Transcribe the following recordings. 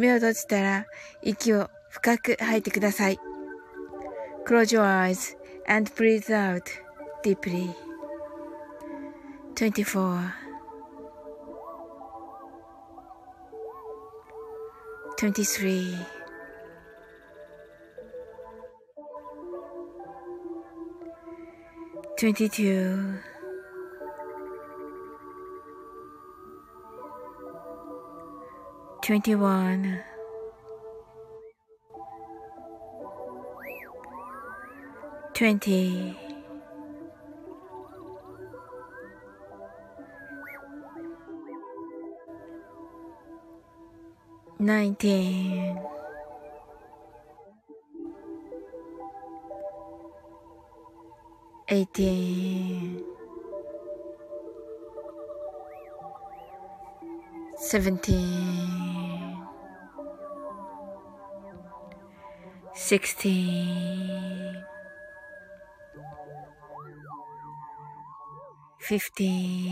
目を閉じたら息を深く吐いてください。Close your eyes and breathe out deeply. 24 23 22 21 20 19 18 17 16 15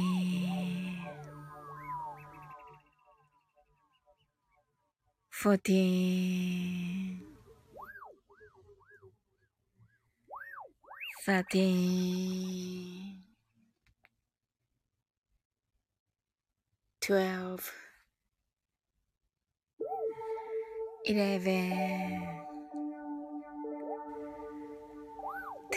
14 13 12 11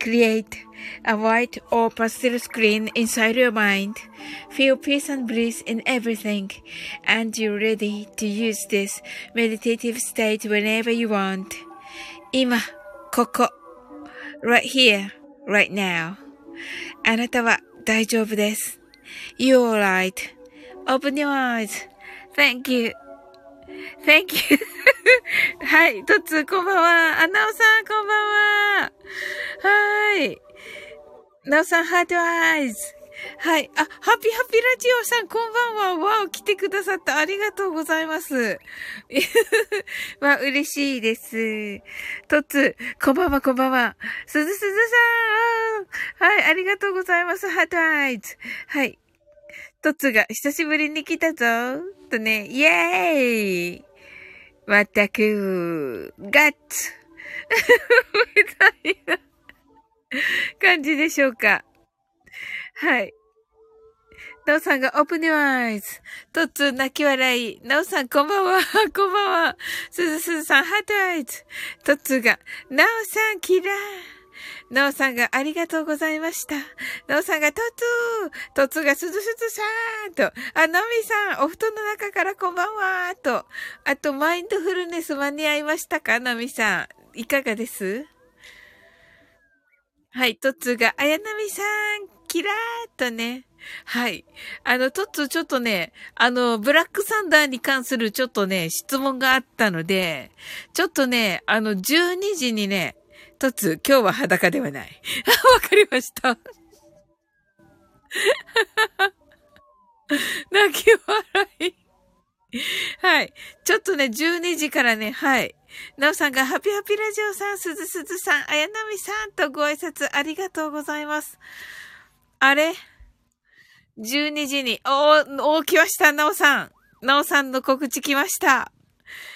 Create a white or pastel screen inside your mind. Feel peace and bliss in everything. And you're ready to use this meditative state whenever you want. 今、ここ。right here, right now. あなたは大丈夫です。You're right.Open your eyes.Thank you. Thank you. はい。とつ、こんばんは。あ、なおさん、こんばんは。はーい。なおさん、 heart eyes。はい。あ、ハッピーハッピーラジオさん、こんばんは。わお、来てくださったありがとうございます。わ、嬉しいです。とつ、こんばんは、こんばんは。すずすずさん。はい、ありがとうございます。 heart eyes。はい。とつが、久しぶりに来たぞ。とね、イェーイまったく、ガッツ みたいな感じでしょうか。はい。なおさんが open your eyes。トッツ泣き笑い。なおさんこんばんは。こんばんは。すずすずさん heart eyes。トッツが、なおさんキラー。なおさんがありがとうございました。なおさんがトツートツがすずすずさーんと、あ、なみさん、お布団の中からこんばんはーと、あと、マインドフルネス間に合いましたか？なみさん。いかがです？はい、トツーが、あやなみさん、キラーっとね。はい。あの、トッツちょっとね、あの、ブラックサンダーに関するちょっとね、質問があったので、ちょっとね、あの、12時にね、トツ、今日は裸ではない。あ わかりました。泣き笑い。はい。ちょっとね、12時からね、はい。なおさんが、ハピハピラジオさん、すずすずさん、あやなみさんとご挨拶ありがとうございます。あれ ?12 時に、お、お、来ました、なおさん。なおさんの告知来ました。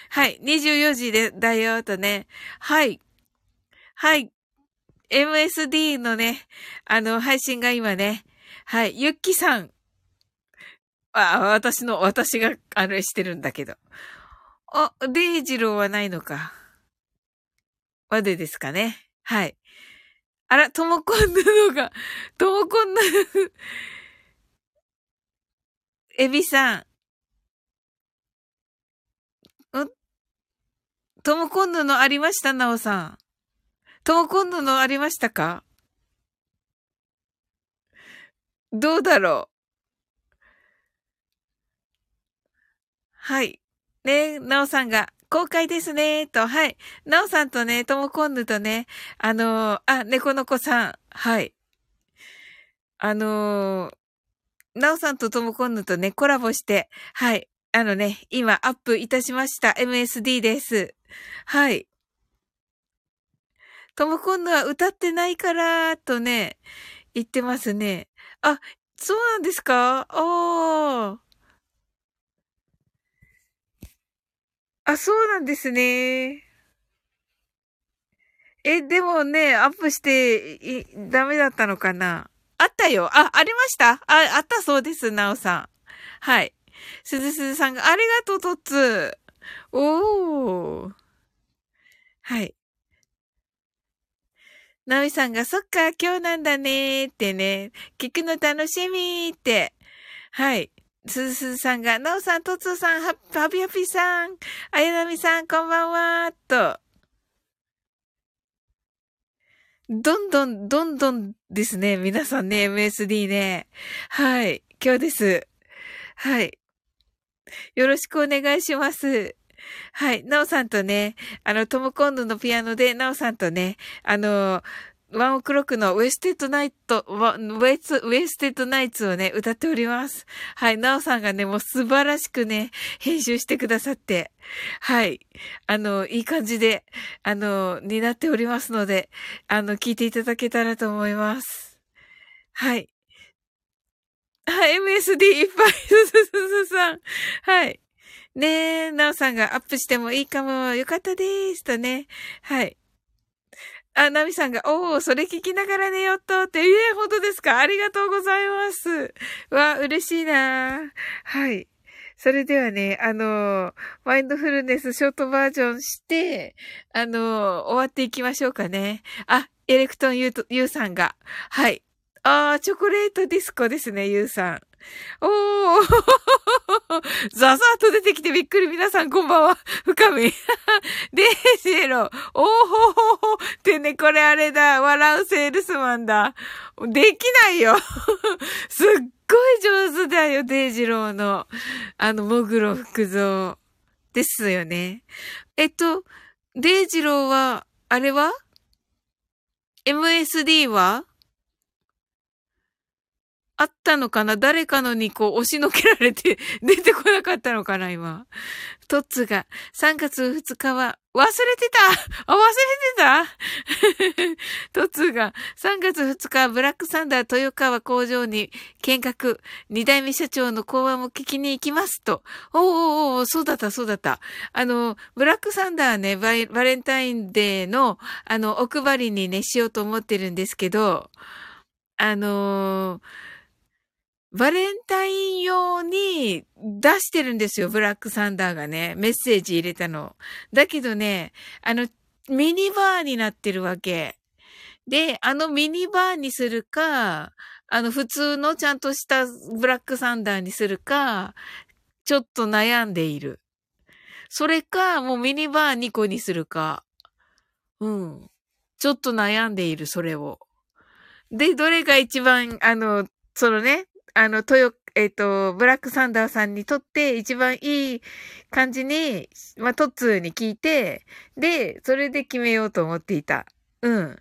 はい。24時で、だよ、とね。はい。はい。MSD のね、あの、配信が今ね、はい、ゆっきさん。あ、私の、私が、あれしてるんだけど。あ、デイジローはないのか。までですかね。はい。あら、ともこんぬのが、ともこんぬ、エビさん。ん？ともこんぬのありました？なおさん。とも今度のありましたか？どうだろう？はい。ねなおさんが、公開ですね、と、はい。なおさんとね、ともこんぬとね、あのー、あ、猫の子さん、はい。あのー、なおさんとともこんぬとね、コラボして、はい。あのね、今アップいたしました。MSD です。はい。とも今度は歌ってないから、とね、言ってますね。あ、そうなんですか？おー。あ、そうなんですね。え、でもね、アップして、い、ダメだったのかな？あったよ。あ、ありました？あ、あったそうです、なおさん。はい。すずすずさんが、ありがとう、とっつおー。はい。ナミさんが、そっか、今日なんだねってね、聞くの楽しみって。はい。すずすずさんが、なおさん、とつさん、ハッピハピさん、あやなみさん、こんばんは、と。どんどん、どんどんですね。皆さんね、MSD ね。はい。今日です。はい。よろしくお願いします。はい。なおさんとね、あの、トムコンドのピアノで、なおさんとね、あの、ワンオクロックのウエステッドナイト、ウエス、ウエステッドナイツをね、歌っております。はい。なおさんがね、もう素晴らしくね、編集してくださって、はい。あの、いい感じで、あの、になっておりますので、あの、聞いていただけたらと思います。はい。はい、MSD いっぱい、すすすさん。はい。ねえ、なおさんがアップしてもいいかも。よかったです。とね。はい。あ、ナミさんが、おー、それ聞きながら寝よっとって。ええー、本当ですか？ありがとうございます。わ、嬉しいなはい。それではね、あの、マインドフルネスショートバージョンして、あの、終わっていきましょうかね。あ、エレクトンユーユーさんが。はい。あー、チョコレートディスコですね、ユーさん。おー ザザーと出てきてびっくり。皆さんこんばんは。深み。デージェロ。おーほほほ。ってね、これあれだ。笑うセールスマンだ。できないよ。すっごい上手だよ、デイジローの。あの、モグロ福蔵。ですよね。えっと、デイジローは、あれは ?MSD は？あったのかな？誰かのにこう押しのけられて 出てこなかったのかな？今。トッツが3月2日は忘れてたあ、忘れてた？トッツが3月2日ブラックサンダー豊川工場に見学、二代目社長の講話も聞きに行きますと。おーおーおーそうだったそうだった。あの、ブラックサンダーね、バレンタインデーのあの、お配りにね、しようと思ってるんですけど、あのーバレンタイン用に出してるんですよ、ブラックサンダーがね。メッセージ入れたの。だけどね、あの、ミニバーになってるわけ。で、あのミニバーにするか、あの普通のちゃんとしたブラックサンダーにするか、ちょっと悩んでいる。それか、もうミニバー2個にするか。うん。ちょっと悩んでいる、それを。で、どれが一番、あの、そのね、あの、トヨ、えっ、ー、と、ブラックサンダーさんにとって一番いい感じに、まあ、トッツーに聞いて、で、それで決めようと思っていた。うん。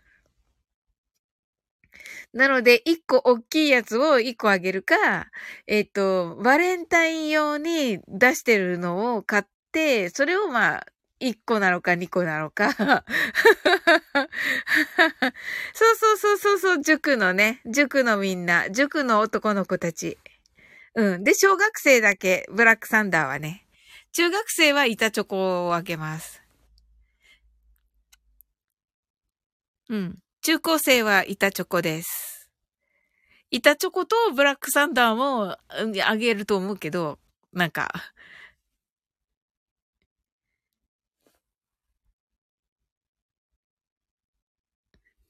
なので、一個大きいやつを一個あげるか、えっ、ー、と、バレンタイン用に出してるのを買って、それをまあ、1個なのか2個なのかそうそうそうそうそう、塾のね、塾のみんな、塾の男の子たち。うん。で、小学生だけ、ブラックサンダーはね。中学生は板チョコをあげます。うん。中高生は板チョコです。板チョコとブラックサンダーもあげると思うけど、なんか、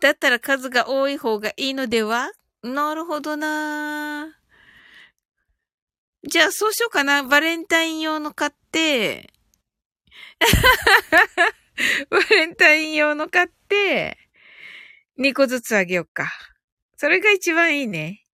だったら数が多い方がいいのでは？なるほどなじゃあそうしようかな。バレンタイン用の買って、バレンタイン用の買って、2個ずつあげようか。それが一番いいね。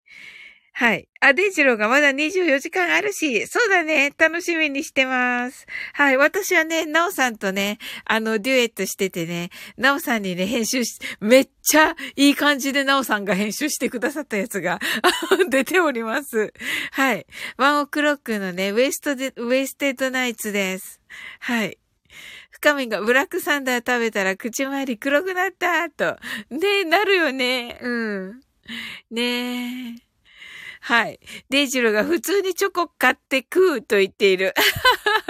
はい。あ、デイジローがまだ24時間あるし、そうだね。楽しみにしてます。はい。私はね、ナオさんとね、あの、デュエットしててね、ナオさんにね、編集し、めっちゃいい感じでナオさんが編集してくださったやつが 出ております。はい。ワンオクロックのね、ウエストで、ウエステッドナイツです。はい。深みがブラックサンダー食べたら口周り黒くなったと。ねなるよね。うん。ねえ。はい。デイジロが普通にチョコ買って食うと言っている。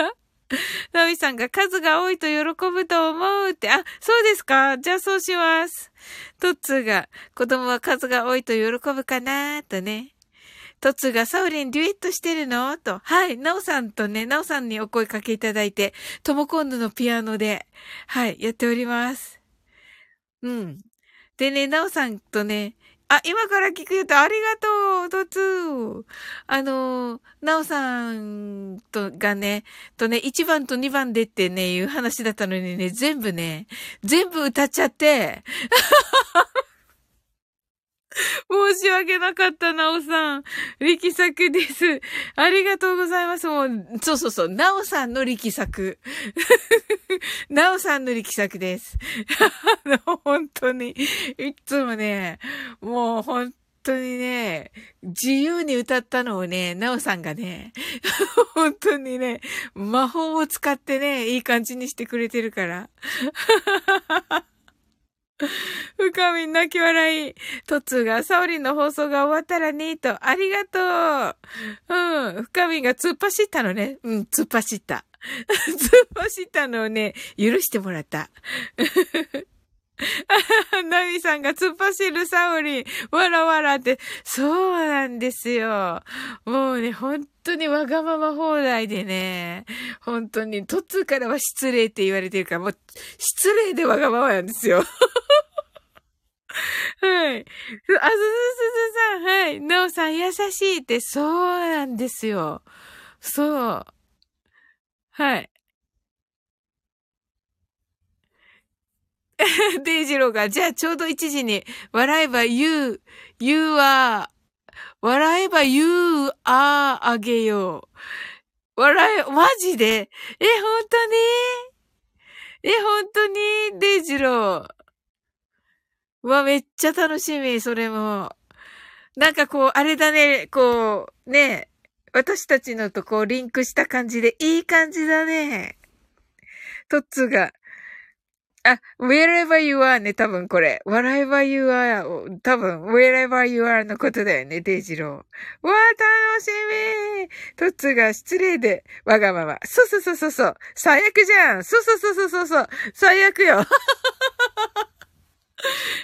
ナミさんが数が多いと喜ぶと思うって。あ、そうですかじゃあそうします。トッツーが子供は数が多いと喜ぶかなとね。トッツーがサウリンデュエットしてるの？と。はい。ナオさんとね、ナオさんにお声かけいただいて、トモコンヌのピアノで、はい、やっております。うん。でね、ナオさんとね、あ、今から聞くとありがとう、トツー。あの、なおさんとがね、とね、1番と2番でってね、いう話だったのにね、全部ね、全部歌っちゃって、申し訳なかった、なおさん。力作です。ありがとうございます。もう、そうそうそう、なおさんの力作。なおさんの力作です。本当に、いつもね、もう本当にね、自由に歌ったのをね、なおさんがね、本当にね、魔法を使ってね、いい感じにしてくれてるから。深み泣き笑い。トツが、サオリンの放送が終わったらね、と、ありがとう。うん。深みが突っ走ったのね。うん、突っ走った。突っ走ったのをね、許してもらった。ナミさんが突っ走るサオリン、わらわらって、そうなんですよ。もうね、本当にわがまま放題でね、本当に、トツからは失礼って言われてるから、もう、失礼でわがままなんですよ。はい。あ、すずすずさん、はい。なおさん優しいって、そうなんですよ。そう。はい。デイジローが、じゃあちょうど1時に、笑えば you, you are, 笑えば you are あげよう。笑え、マジで？え、本当に？え、本当に？デイジロー。うわ、めっちゃ楽しみ、それも。なんかこう、あれだね、こう、ね、私たちのとこう、リンクした感じで、いい感じだね。トッツーが、あ、wherever you are ね、多分これ。wherever you are 多分 wherever you are のことだよね、デイジロー。わー、楽しみトッツが失礼で、わがまま。そうそうそうそうそう。最悪じゃんそうそうそうそうそうそう。最悪よ。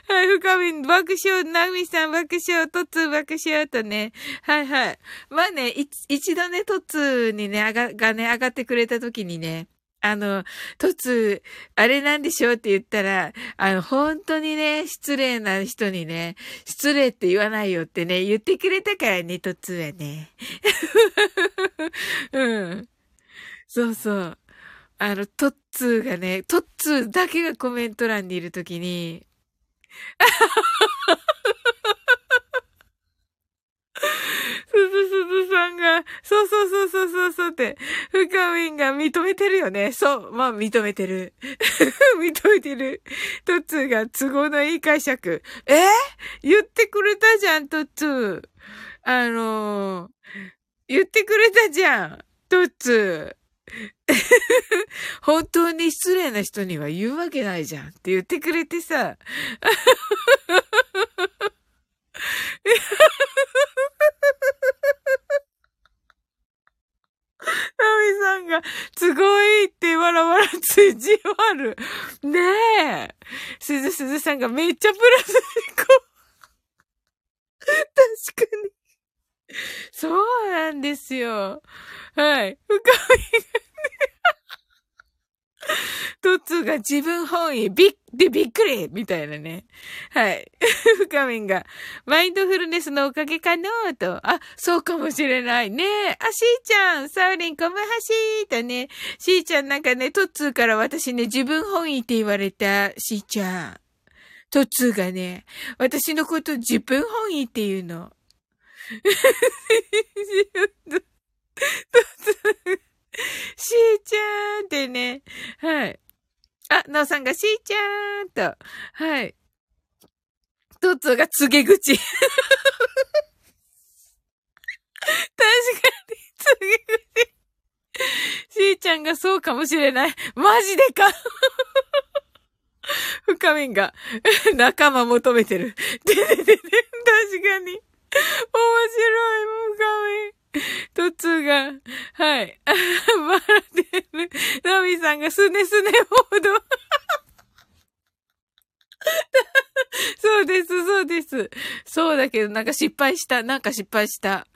はい、深み、爆笑、なみさん爆笑、トッツー爆笑とね。はいはい。まあね、一度ね、トッツーにね、あが、がね、上がってくれた時にね、あの、とつ、あれなんでしょうって言ったら、あの、本当にね、失礼な人にね、失礼って言わないよってね、言ってくれたからね、とつはね。うん。そうそう。あの、トッツーがね、トッツーだけがコメント欄にいるときに、すずすずさんが、そうそうそうそうそうそうって、深みんが認めてるよね。そう、まあ認めてる。認めてる。トッツーが都合のいい解釈。え？言ってくれたじゃん、トッツー。あのー、言ってくれたじゃん、トッツー。本当に失礼な人には言うわけないじゃんって言ってくれてさ。ナミさんが、すごいってわらわらつじわる。ねえ。すずすずさんがめっちゃプラスにこう。確かに。そうなんですよ。はい。深みがね。トッツーが自分本位、びっ、でびっくりみたいなね。はい。深みんが、マインドフルネスのおかげかのと。あ、そうかもしれないね。あ、しーちゃん、サウリン、コムハシーとね。しーちゃんなんかね、トッツーから私ね、自分本位って言われた、しーちゃん。トッツーがね、私のこと自分本位って言うの。トッツー しーちゃーんってね。はい。あ、なおさんがしーちゃーんと。はい。トッツが告げ口。確かに、告げ口。しーちゃんがそうかもしれない。マジでか。深みんが、仲間求めてる。でででで、確かに。面白い、深みん。トッツーが、はい。バラテル、ナミさんがスネスネモード。そうです、そうです。そうだけど、なんか失敗した。なんか失敗した。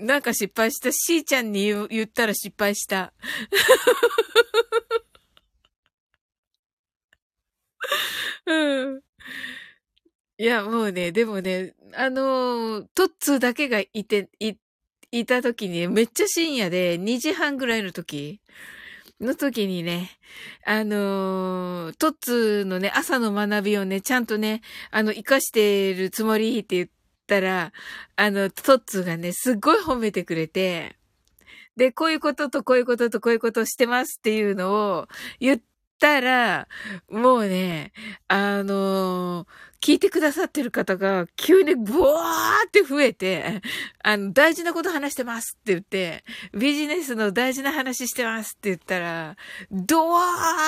なんか失敗した。しーちゃんに言言ったら失敗した。うん。いや、もうね、でもね、あのー、トッツーだけがいて、いいた時に、めっちゃ深夜で2時半ぐらいの時の時にね、あのー、トッツのね、朝の学びをね、ちゃんとね、あの、活かしてるつもりって言ったら、あの、トッツがね、すっごい褒めてくれて、で、こういうこととこういうこととこういうことをしてますっていうのを言ったら、もうね、あのー、聞いてくださってる方が急にブワーって増えて、あの、大事なこと話してますって言って、ビジネスの大事な話してますって言ったら、ドワ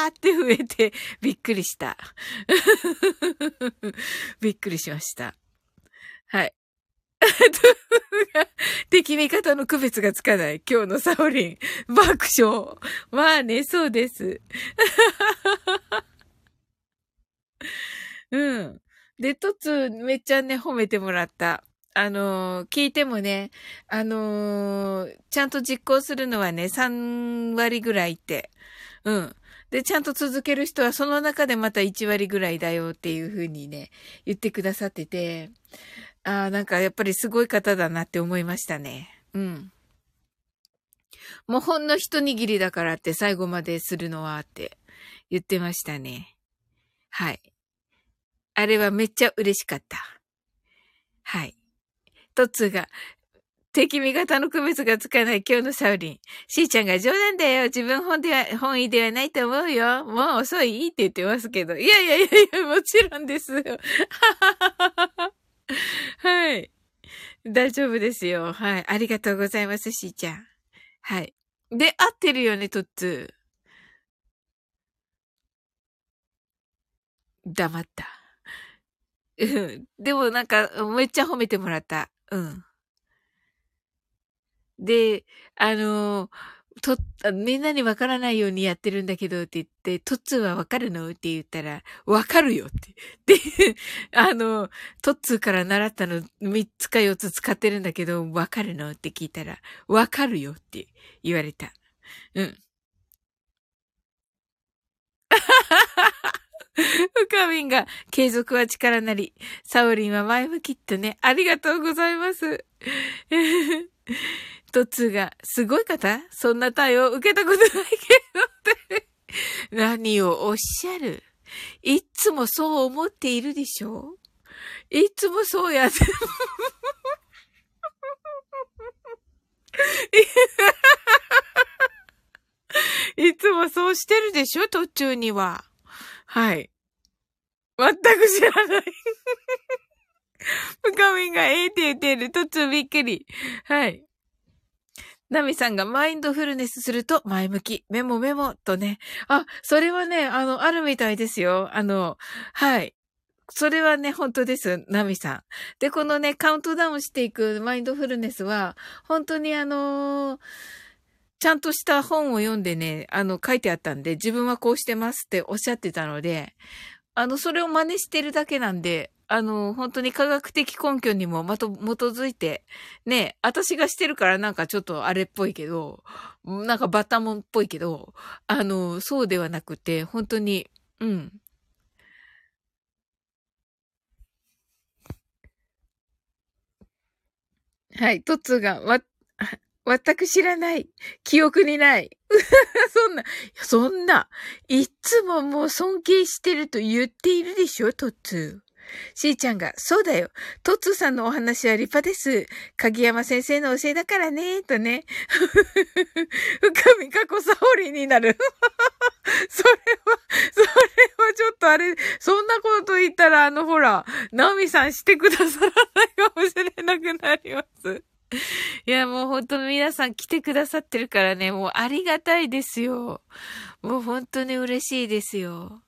ーって増えてびっくりした。びっくりしました。はい。敵味方の区別がつかない。今日のサオリン。爆笑。まあね、そうです。うん。で、トツめっちゃね、褒めてもらった。あのー、聞いてもね、あのー、ちゃんと実行するのはね、3割ぐらいって。うん。で、ちゃんと続ける人はその中でまた1割ぐらいだよっていうふうにね、言ってくださってて、ああ、なんかやっぱりすごい方だなって思いましたね。うん。もうほんの一握りだからって最後までするのはって言ってましたね。はい。あれはめっちゃ嬉しかった。はい。トッツーが、敵味方の区別がつかない今日のサウリン。しーちゃんが冗談だよ。自分本では、本意ではないと思うよ。もう遅いって言ってますけど。いやいやいやいや、もちろんですよ。は はい。大丈夫ですよ。はい。ありがとうございます、しーちゃん。はい。で、合ってるよね、トッツー。黙った。うん。でもなんか、めっちゃ褒めてもらった。うん。で、あのと、みんなにわからないようにやってるんだけどって言って、トッツーはわかるの？って言ったら、わかるよって。で、あの、トッツーから習ったの3つか4つ使ってるんだけど、わかるの？って聞いたら、わかるよって言われた。うん。深みんが継続は力なり、サオリンは前向きっとね、ありがとうございます。トツーが、すごい方？そんな対応受けたことないけどって。何をおっしゃる？いつもそう思っているでしょ？いつもそうやって。いつもそうしてるでしょ？途中には。はい。全く知らない。深みがええって言ってる。途中びっくり。はい。ナミさんがマインドフルネスすると前向き、メモメモとね。あ、それはね、あの、あるみたいですよ。あの、はい。それはね、本当です。ナミさん。で、このね、カウントダウンしていくマインドフルネスは、本当にあのー、ちゃんとした本を読んでね、あの、書いてあったんで、自分はこうしてますっておっしゃってたので、あの、それを真似してるだけなんで、あの、本当に科学的根拠にもまと、基づいて、ね、私がしてるからなんかちょっとあれっぽいけど、なんかバタモンっぽいけど、あの、そうではなくて、本当に、うん。はい、トッツーが、わ、全く知らない。記憶にない。そんな、そんな、いつももう尊敬してると言っているでしょ、トッツー。しーちゃんが、そうだよ。トッツーさんのお話は立派です。鍵山先生の教えだからね、とね。深み過去サオリになる。それは、それはちょっとあれ、そんなこと言ったら、あの、ほら、ナオミさんしてくださらないかもしれなくなります。いや、もう本当皆さん来てくださってるからね、もうありがたいですよ。もう本当に嬉しいですよ。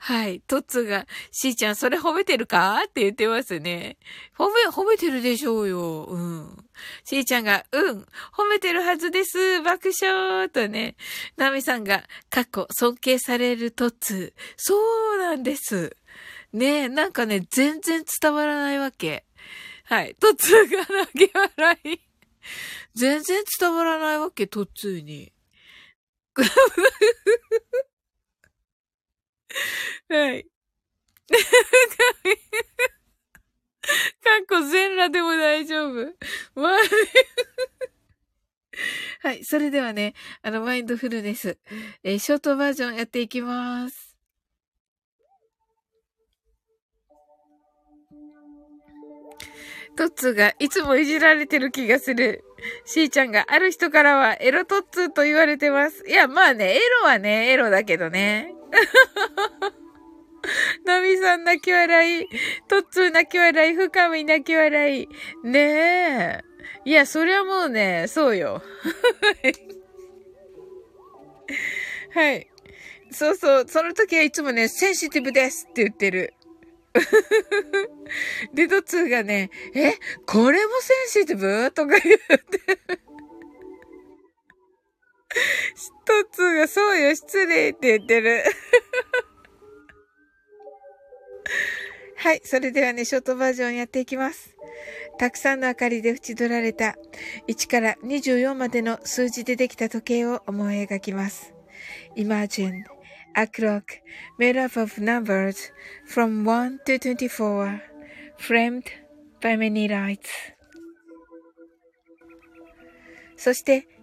はい。トッツが、しーちゃん、それ褒めてるか？って言ってますね。褒め、褒めてるでしょうよ。うん。しーちゃんが、うん。褒めてるはずです。爆笑とね。ナミさんが、過去、尊敬されるトッツ。そうなんです。ねえ、なんかね、全然伝わらないわけ。はい。トッツが投げ笑い。全然伝わらないわけ、トッツに。はい。かっこ全裸でも大丈夫。はい。それではね、あの、マインドフルネス、えー、ショートバージョンやっていきます。トッツーがいつもいじられてる気がする。しーちゃんがある人からはエロトッツーと言われてます。いや、まあね、エロはね、エロだけどね。ナミさん泣き笑い。トッツー泣き笑い。深み泣き笑い。ねえ。いや、そりゃもうね、そうよ。はい。そうそう。その時はいつもね、センシティブですって言ってる。で、トッツーがね、え、これもセンシティブ？とか言って。トッツーがそうよ、失礼って言ってる。はい。それではね、ショートバージョンやっていきます。たくさんの明かりで縁取られた1から24までの数字でできた時計を思い描きます。Imagine a clock made up of numbers from 1 to 24 framed by many lights. そして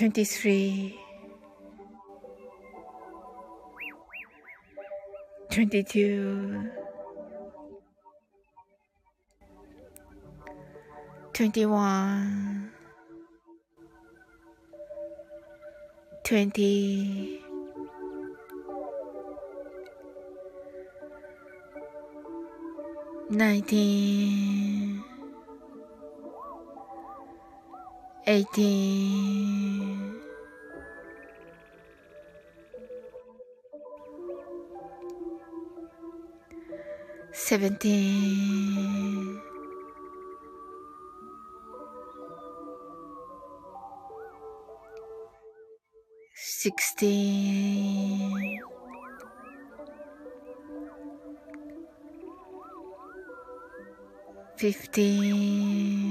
23 22 21 20 19 18 seventeen, sixteen, fifteen.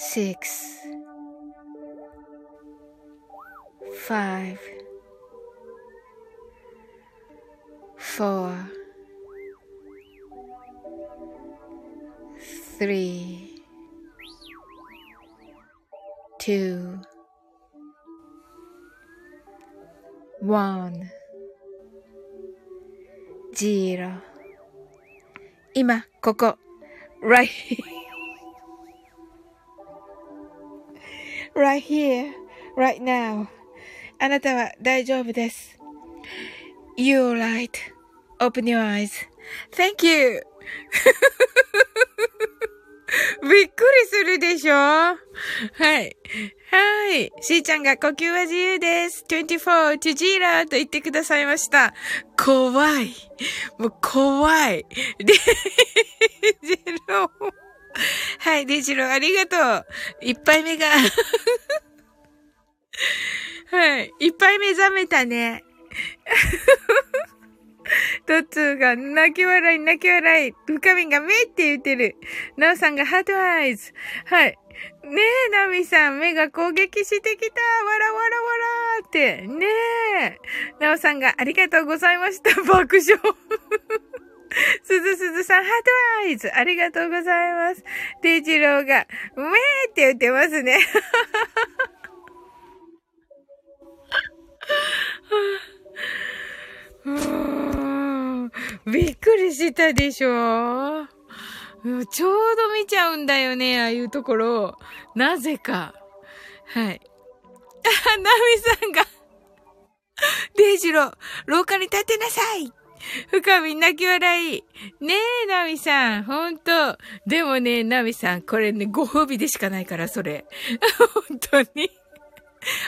6 5 4 3 2 1 0今、ここ、right right here, right now あなたは大丈夫です。You're right. Open your eyes. Thank you. びっくりするでしょ？はい。はい。しーちゃんが呼吸は自由です。24 to ジーラーと言ってくださいました。怖い。もう怖い。デ ジロ。はい、デジローありがとう。一杯目が。はい。一杯目覚めたね。トッツーが泣き笑い、泣き笑い。深みが目って言ってる。ナオさんがハートアイズ。はい。ねえ、ナミさん、目が攻撃してきた。わらわらわらって。ねえ。ナオさんがありがとうございました。爆笑。すずすずさん、ハートアイズ。ありがとうございます。デイジローが、うめーって言ってますね。う んびっくりしたでしょ？ちょうど見ちゃうんだよね、ああいうところ。なぜか。はい。あ、ナミさんが、デイジロー、廊下に立てなさい深み泣き笑い。ねえ、ナミさん、ほんと。でもね、ナミさん、これね、ご褒美でしかないから、それ。本当に。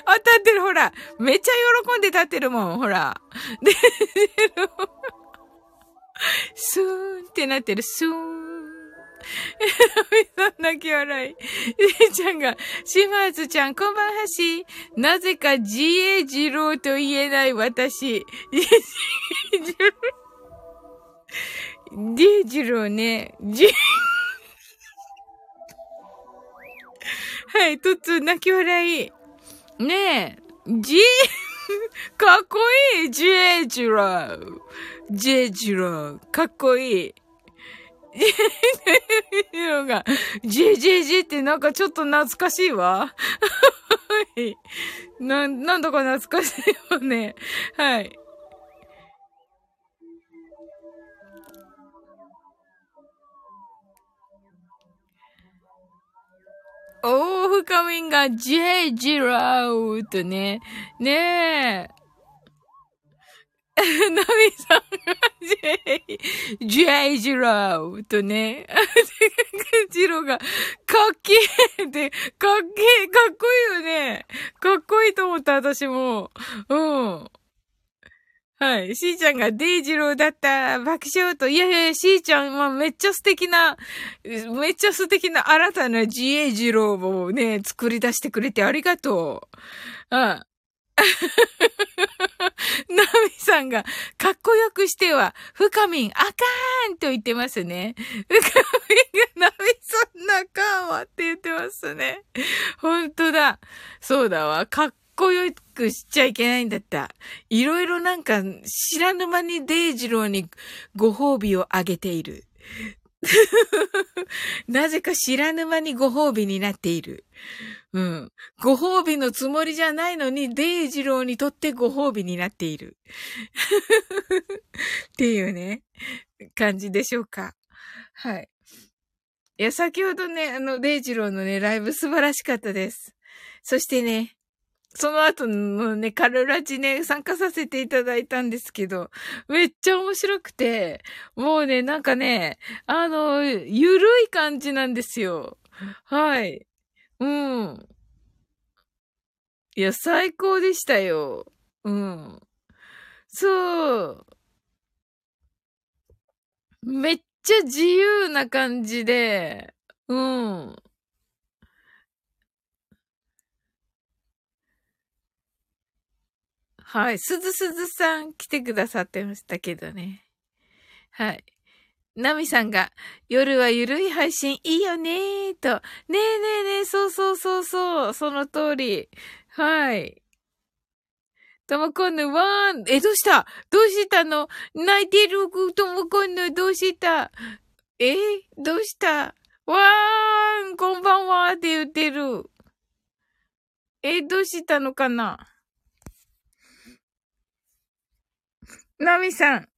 あ、立ってる、ほら。めっちゃ喜んで立ってるもん、ほら。で、スーンってなってる、スーン。みん泣き笑い。りえちゃんが、島津ちゃん、こんばんはし。なぜか自衛二郎と言えない私。自衛二郎。自衛二郎ね。自はい、とつ、泣き笑い。ねえ、じ、かっこいい、ジェジロー。ジェジロー、かっこいい。のが、ジェジェジェってなんかちょっと懐かしいわ。はい。な、なんだか懐かしいよね。はい。おー、深みんが、ジェイジラウとね。ねえ。ナミさんが J、J ジローとね、ジローが、かっけえって、かっけえ、かっこいいよね。かっこいいと思った、私も。うん。はい。しーちゃんがデイジローだった爆笑と、いやいやいや、しーちゃん、ま、めっちゃ素敵な、めっちゃ素敵な新たな自衛ジローをね、作り出してくれてありがとう。うん。ナミさんが、かっこよくしては、深みん、あかーんと言ってますね。深みんが、ナミさんなかんわって言ってますね。ほんとだ。そうだわ。かっこよくしちゃいけないんだった。いろいろなんか、知らぬ間にデイジローにご褒美をあげている。なぜか知らぬ間にご褒美になっている。うん。ご褒美のつもりじゃないのに、デイジローにとってご褒美になっている。っていうね、感じでしょうか。はい。いや、先ほどね、あの、デイジローのね、ライブ素晴らしかったです。そしてね、その後のね、カルラジね、参加させていただいたんですけど、めっちゃ面白くて、もうね、なんかね、あの、ゆるい感じなんですよ。はい。うん。いや、最高でしたよ。うん。そう。めっちゃ自由な感じで、うん。はい。すずすずさん来てくださってましたけどね。はい。ナミさんが、夜はゆるい配信いいよねーと。ねえねえねえ、そうそうそうそう、その通り。はい。ともこんぬ、わーん。え、どうした？どうしたの？泣いてるともこんぬ、どうした？え？どうした？わーん、こんばんはって言ってる。え、どうしたのかな？ナミさん。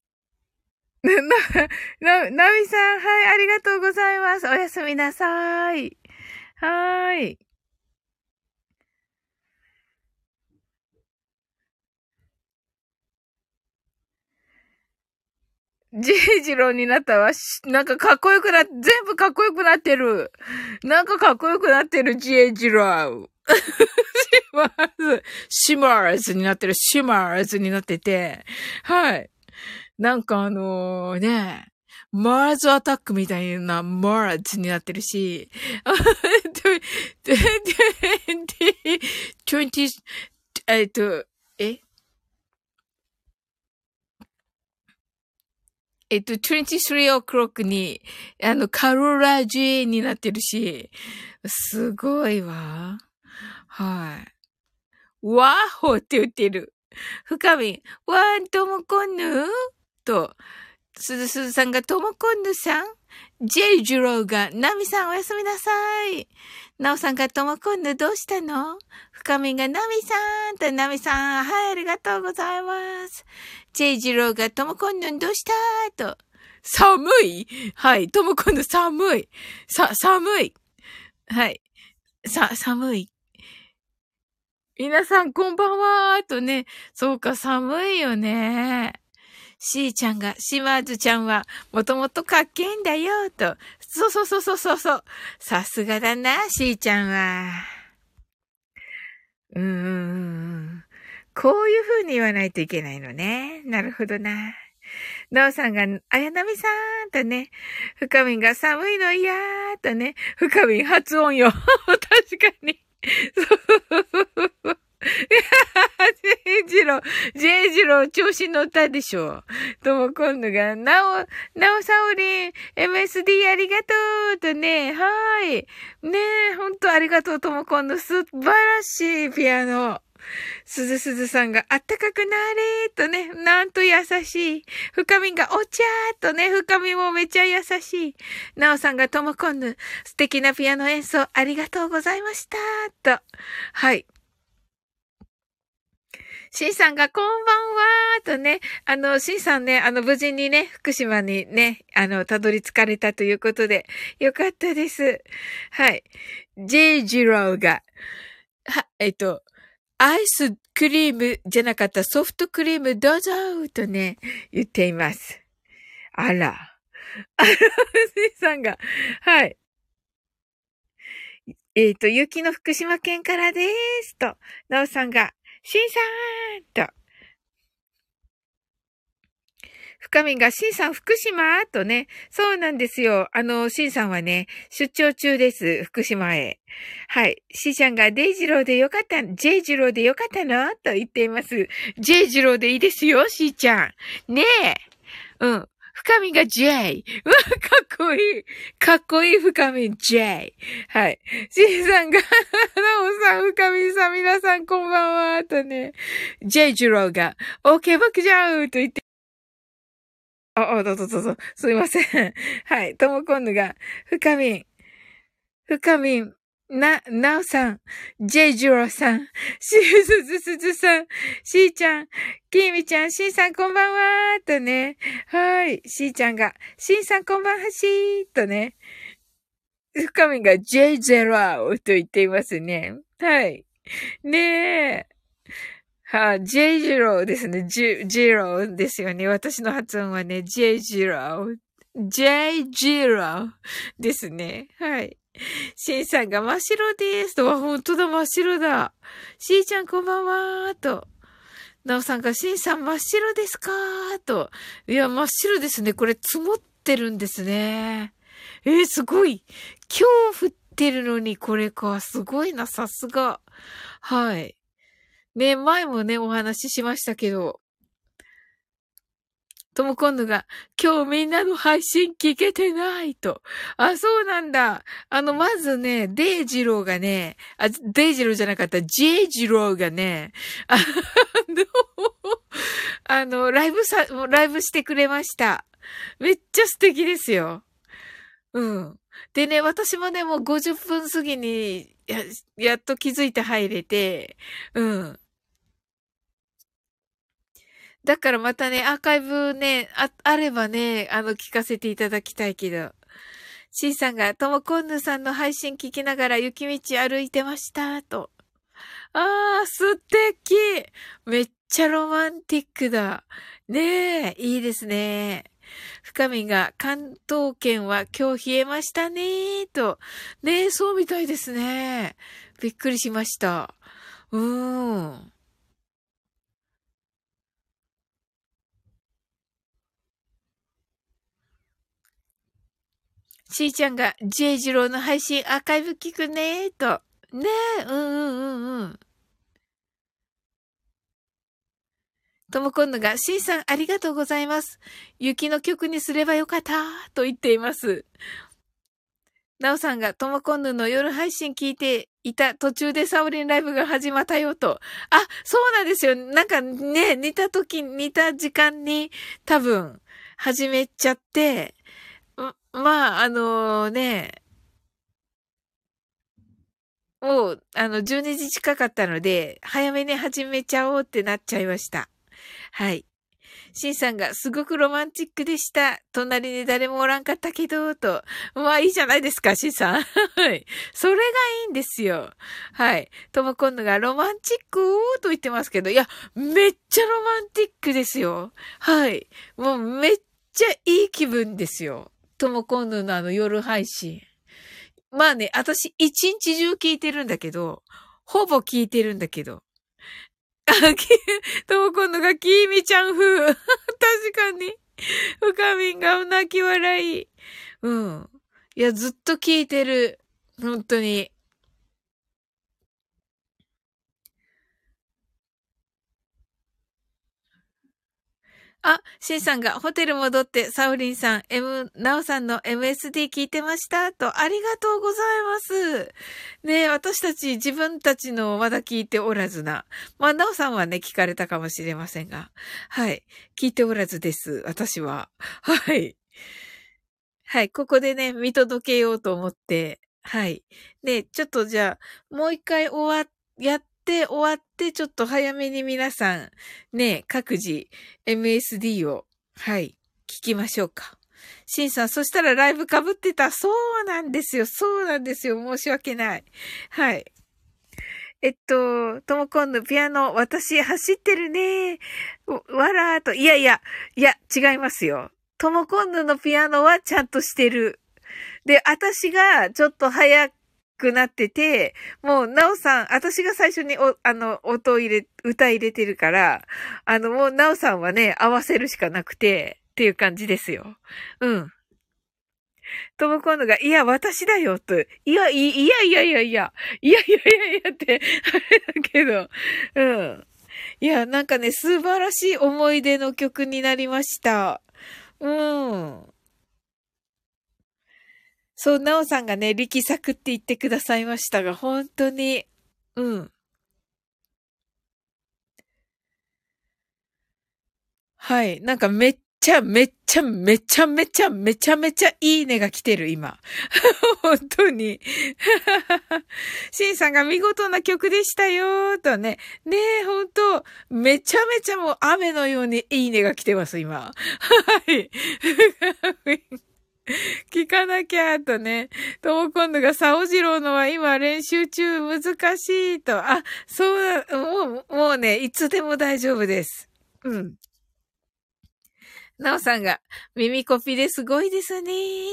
な、な、なみさん、はい、ありがとうございます。おやすみなさーい。はーい。ジェイジローになったわ。なんかかっこよくな、全部かっこよくなってる。なんかかっこよくなってる、ジェイジロー。シマーズ、シマーズになってる、シマーズになってて。はい。なんかあのー、ね、マーズアタックみたいなマーズになってるし、20, えっと、え？えっと、23 o'clock に、あの、カロラジェになってるし、すごいわ。はい。ワーホーって言ってる。深み、ワンともこんぬと、すずすずさんがともこんぬさん、ジェイジローが、ナミさんおやすみなさい。ナオさんがともこんぬどうしたの？深みがナミさんとナミさん、はい、ありがとうございます。ジェイジローがともこんぬどうした？と。寒い？はい、ともこんぬ寒い。さ、寒い。はい。さ、寒い。皆さんこんばんはとね、そうか寒いよね。しーちゃんが、しまずちゃんは、もともとかっけえんだよ、と。そうそうそうそうそうそう。さすがだな、しーちゃんは。うーん。こういう風に言わないといけないのね。なるほどな。なおさんが、あやなみさんとね、深みんが寒いの嫌ーとね、深みん発音よ。確かに。そう。ジェイジロー、ジェイジロー調子乗ったでしょ。とも今度が、なお、なおさおりん、MSD ありがとうとね、はい。ねえ、ほんとありがとうとも今度、素晴らしいピアノ。すずすずさんがあったかくなれとね、なんと優しい。深みがお茶ーとね、深みもめちゃ優しい。なおさんがともこんぬ、素敵なピアノ演奏ありがとうございましたと。はい。シンさんがこんばんはとね、あの、シンさんね、あの、無事にね、福島にね、あの、たどり着かれたということで、よかったです。はい。ジェイジローが、は、えっと、アイスクリームじゃなかったソフトクリームどうぞとね、言っています。あら。あら、スイさんが、はい。えっ、ー、と、雪の福島県からです。と、なおさんが、しんさーんと、深みが、しんさん福島とね、そうなんですよ。あの、しんさんはね、出張中です。福島へ。はい。しーちゃんが、デイジローでよかった、ジェイジローでよかったの？と言っています。ジェイジローでいいですよ、しーちゃん。ねえ。うん。深みが J。うわ、かっこいい。かっこいい深み J。はい。C さんが、なおさん、深みさん、皆さんこんばんは。とね、J ジローが、OK 僕じゃうと言って、あ、あ、どうぞどうぞ。すいません。はい。ともこんぬが、深み、深み、な、なおさん、ジェイジュローさん、しゅずずすずさん、しーちゃん、きみちゃん、しんさんこんばんはーとね。はい。しーちゃんが、しんさんこんばんはしーとね。深みが J ゼロと言っていますね。はい。ねえ。はあ、J ジローですね。ジェイ、ジローですよね。私の発音はね、J ジロー。J ジローですね。はい。シンさんが真っ白ですと。は、本当だ、真っ白だ。シーちゃんこんばんはーと。なおさんが、シンさん真っ白ですかーと。いや、真っ白ですね。これ積もってるんですね。えー、すごい。今日降ってるのにこれか。すごいな、さすが。はい。ね、前もね、お話ししましたけど、とも今度が、今日みんなの配信聞けてないと。あ、そうなんだ。あの、まずね、デイジローがね、あ、デイジローじゃなかった、ジェイジローがね、あの、あの、ライブさ、ライブしてくれました。めっちゃ素敵ですよ。うん。でね、私もね、もう50分過ぎに、や、やっと気づいて入れて、うん。だからまたね、アーカイブね、あ、あればね、あの、聞かせていただきたいけど。シンさんが、ともこんぬさんの配信聞きながら雪道歩いてました、と。あー、素敵めっちゃロマンティックだ。ねえ、いいですね。深みが、関東圏は今日冷えましたねと。ねえ、そうみたいですね。びっくりしました。うーん。しーちゃんが、ジェイジローの配信アーカイブ聞くねーと。ねえ、うんうんうんうん。ともこんのが、しーさんありがとうございます。雪の曲にすればよかった、と言っています。なおさんが、ともこんぬの夜配信聞いていた途中でサオリンライブが始まったよと。あ、そうなんですよ。なんかね、似た時、似た時間に多分始めちゃって、まあ、あのね、もう、あの、12時近かったので、早めに始めちゃおうってなっちゃいました。はい。シンさんがすごくロマンチックでした。隣に誰もおらんかったけど、と。まあいいじゃないですか、シンさん。はい。それがいいんですよ。はい。とも今度がロマンチックと言ってますけど、いや、めっちゃロマンティックですよ。はい。もうめっちゃいい気分ですよ。ともこんぬのあの夜配信。まあね、私一日中聞いてるんだけど、ほぼ聞いてるんだけど。あ、き、ともこんぬがきーみちゃん風。確かに。深みんが泣き笑い。うん。いや、ずっと聞いてる。本当に。あ、シンさんがホテル戻って、サウリンさん、M、ナオさんの MSD 聞いてました？と、ありがとうございます。ね私たち自分たちのまだ聞いておらずな。まあ、ナオさんはね、聞かれたかもしれませんが。はい。聞いておらずです。私は。はい。はい。ここでね、見届けようと思って。はい。ね、ちょっとじゃあ、もう一回終わ、やっって終わって、ちょっと早めに皆さん、ね、各自 MSD を、はい、聞きましょうか。シンさん、そしたらライブ被ってた。そうなんですよ。そうなんですよ。申し訳ない。はい。えっと、ともこんのピアノ、私走ってるね。わらーと、いやいや、いや、違いますよ。ともこんぬのピアノはちゃんとしてる。で、私がちょっと早くくなってて、もう、なおさん、私が最初にお、あの、音を入れ、歌入れてるから、あの、もう、なおさんはね、合わせるしかなくて、っていう感じですよ。うん。ともこんのが、いや、私だよ、と。いや、いやいやいやいや、いやいやいやいやって、あれだけど、うん。いや、なんかね、素晴らしい思い出の曲になりました。うん。そう、なおさんがね、力作って言ってくださいましたが、本当に、うん。はい。なんかめっちゃ、めっちゃ、めちゃめちゃ、めちゃめちゃいいねが来てる、今。本当に。シンさんが見事な曲でしたよー、とね。ねえ、本当めちゃめちゃもう雨のようにいいねが来てます、今。はい。聞かなきゃ、とね。とも今度が、サオジローのは今練習中難しいと。あ、そうだ、もう、もうね、いつでも大丈夫です。うん。なおさんが、耳コピですごいですね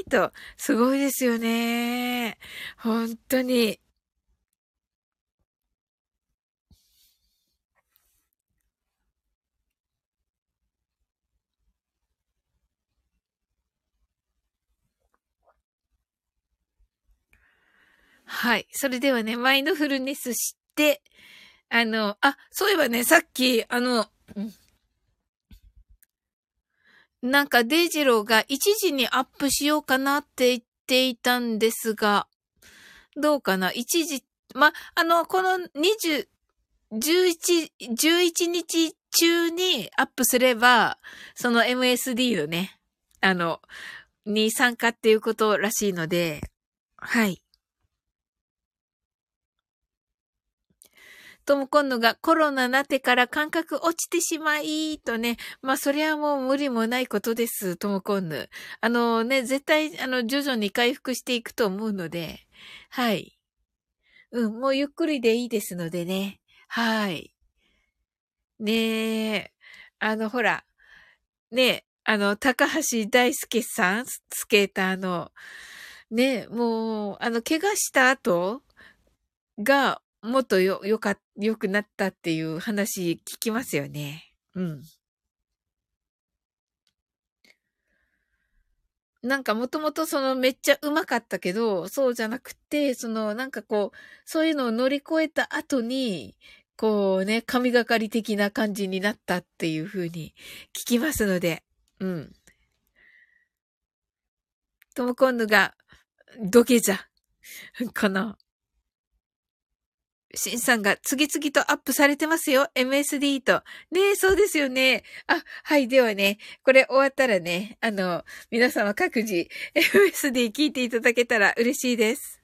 と、すごいですよね本当に。はい。それではね、マインドフルネスして、あの、あ、そういえばね、さっき、あの、なんかデイジローが1時にアップしようかなって言っていたんですが、どうかな ?1 時、ま、あの、この20、11、11日中にアップすれば、その MSD のね、あの、に参加っていうことらしいので、はい。とも今度がコロナなってから感覚落ちてしまい、とね。まあ、そりゃもう無理もないことです、ともこんぬ。あのね、絶対、あの、徐々に回復していくと思うので、はい。うん、もうゆっくりでいいですのでね。はい。ねえ、あの、ほら、ねえ、あの、高橋大輔さん、スケーターの、ねえ、もう、あの、怪我した後が、もっとよ、よか、良くなったっていう話聞きますよね。うん。なんかもともとそのめっちゃ上手かったけど、そうじゃなくて、そのなんかこう、そういうのを乗り越えた後に、こうね、神がかり的な感じになったっていう風に聞きますので、うん。ともこんぬが、土下座。かな。シンさんが次々とアップされてますよ。MSD と。ねえ、そうですよね。あ、はい。ではね、これ終わったらね、あの、皆様各自 MSD 聞いていただけたら嬉しいです。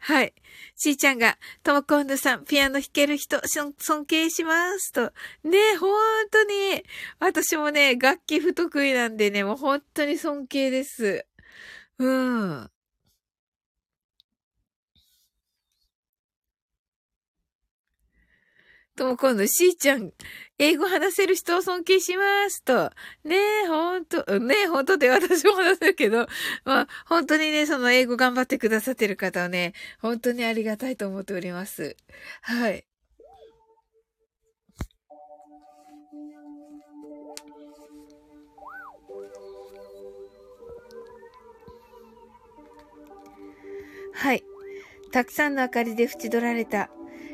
はい。しーちゃんが、ともこんぬさん、ピアノ弾ける人、尊敬します。と。ねえ、ほんとに。私もね、楽器不得意なんでね、もう本当に尊敬です。うん。とも今度、しーちゃん、英語話せる人を尊敬しますと。ねえ、ほんと、ねえ、ほんとで私も話せるけど、まあ、本当にね、その英語頑張ってくださってる方はね、本当にありがたいと思っております。はい。はい。たくさんの明かりで縁取られた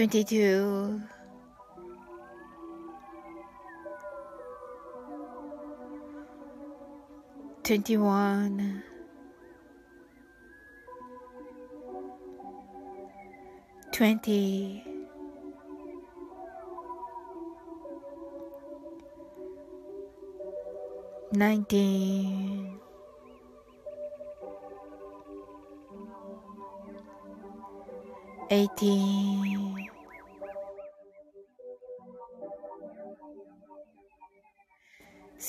22 21 20 19 18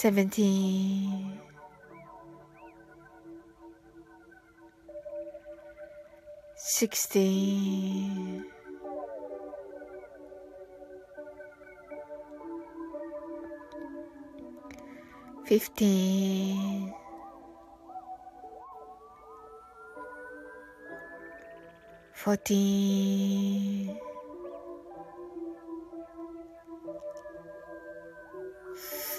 seventeen, sixteen, fifteen.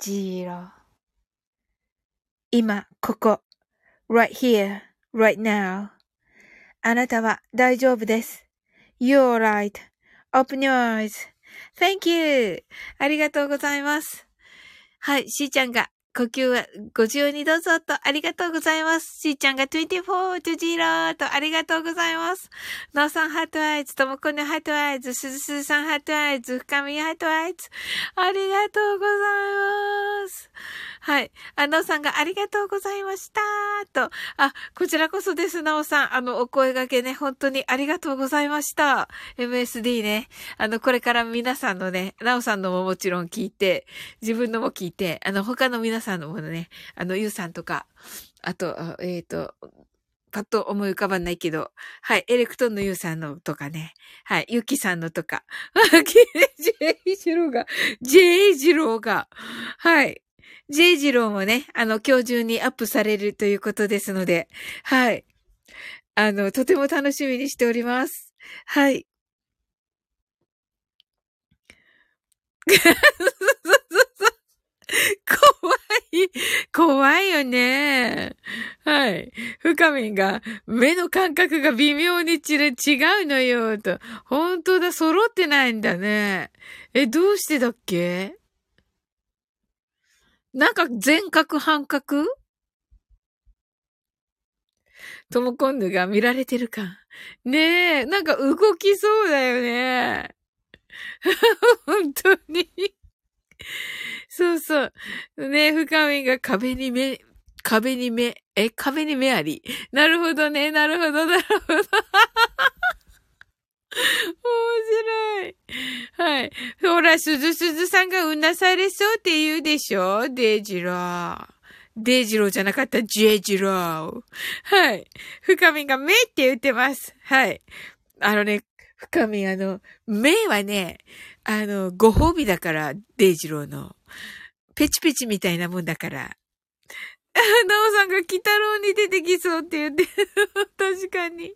0今、ここ。right here, right now. あなたは大丈夫です。You're right.Open your eyes.Thank you. ありがとうございます。はい、しーちゃんが、呼吸はご自由にどうぞとありがとうございます。しーちゃんが24 to 0とありがとうございます。なおさん heart eyes、ともこね heart eyes、すずすずさん heart eyes、深み heart eyes、ありがとうございます。はい。あ、なおさんがありがとうございましたと。あ、こちらこそです、なおさん。あの、お声掛けね、本当にありがとうございました。MSD ね。あの、これから皆さんのね、なおさんのももちろん聞いて、自分のも聞いて、あの、他の皆さんのものね、あの、ゆうさんとか、あと、えっ、と、パッと思い浮かばないけど、はい、エレクトンのゆうさんのとかね、はい、ゆきさんのとか、ジェイジローが、ジェイジローが、はい、ジェイジローもね、あの、今日中にアップされるということですので、はい。あの、とても楽しみにしております。はい。怖い。怖いよね。はい。深みが、目の感覚が微妙にち違うのよ、と。本当だ、揃ってないんだね。え、どうしてだっけ？なんか全角半角？ともこんぬが見られてるか。ねえ、なんか動きそうだよね。本当に。そうそう。ね、深みが壁に目、壁に目、え、壁に目あり。なるほどね、なるほど、なるほど。面白い。はい。ほら、すずすずさんがうなされそうって言うでしょ？デイジロー。デイジローじゃなかった、ジェイジロー。はい。深みが目って言ってます。はい。あのね、深みあの、目はね、あの、ご褒美だから、デイジローの。ペチペチみたいなもんだから。なおさんが鬼太郎に出てきそうって言って、確かに。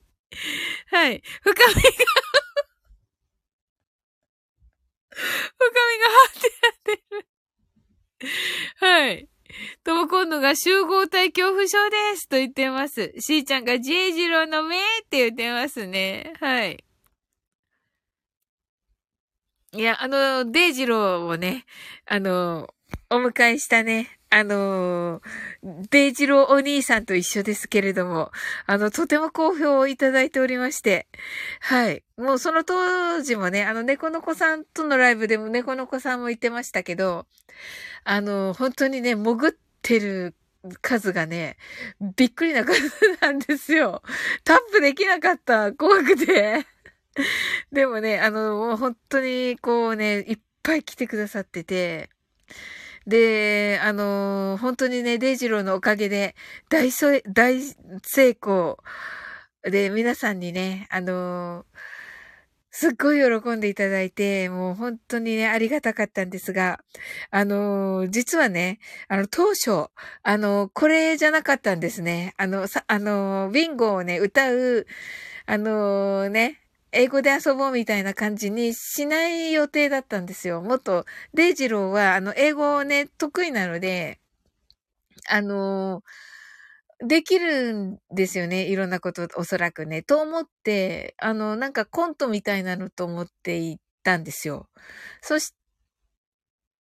はい。深みが深みが張ってやってる。はい。とも今度が集合体恐怖症ですと言ってます。しーちゃんがジェイジローの目って言ってますね。はい。いや、あの、デイジローをね、あの、お迎えしたね、あのデイジローお兄さんと一緒ですけれども、あの、とても好評をいただいておりまして、はい。もうその当時もね、あの、猫の子さんとのライブでも猫の子さんも言ってましたけど、あの、本当にね、潜ってる数がね、びっくりな数なんですよ。タップできなかった。怖くて。でもね、あの、もう本当にこうね、いっぱい来てくださってて、で、あの、本当にね、デイジローのおかげで、大、大成功で、皆さんにね、あの、すっごい喜んでいただいて、もう本当にね、ありがたかったんですが、あのー、実はね、あの、当初、あの、これじゃなかったんですね。あの、さ、あの、ビンゴをね、歌う、あのね、英語で遊ぼうみたいな感じにしない予定だったんですよ。もっと、デイジローは、あの、英語をね、得意なので、あのできるんですよね。いろんなこと、おそらくね。と思って、あの、なんかコントみたいなのと思っていたんですよ。そし、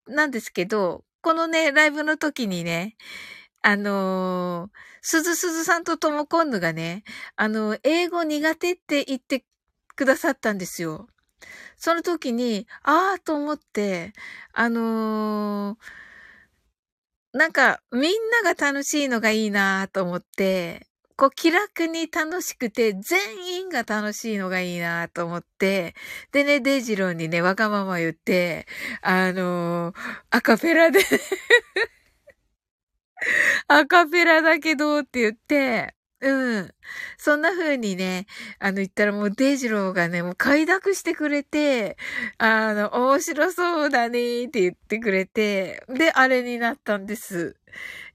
なんですけど、このね、ライブの時にね、あのー、鈴鈴さんとともこんぬがね、あの、英語苦手って言ってくださったんですよ。その時に、ああと思って、あのー、なんか、みんなが楽しいのがいいなと思って、こう気楽に楽しくて、全員が楽しいのがいいなと思って、でね、デイジローにね、わがまま言って、あのー、アカペラで アカペラだけどって言って、うん。そんな風にね、あの言ったらもうデイジローがね、もう快諾してくれて、あの、面白そうだねって言ってくれて、で、あれになったんです。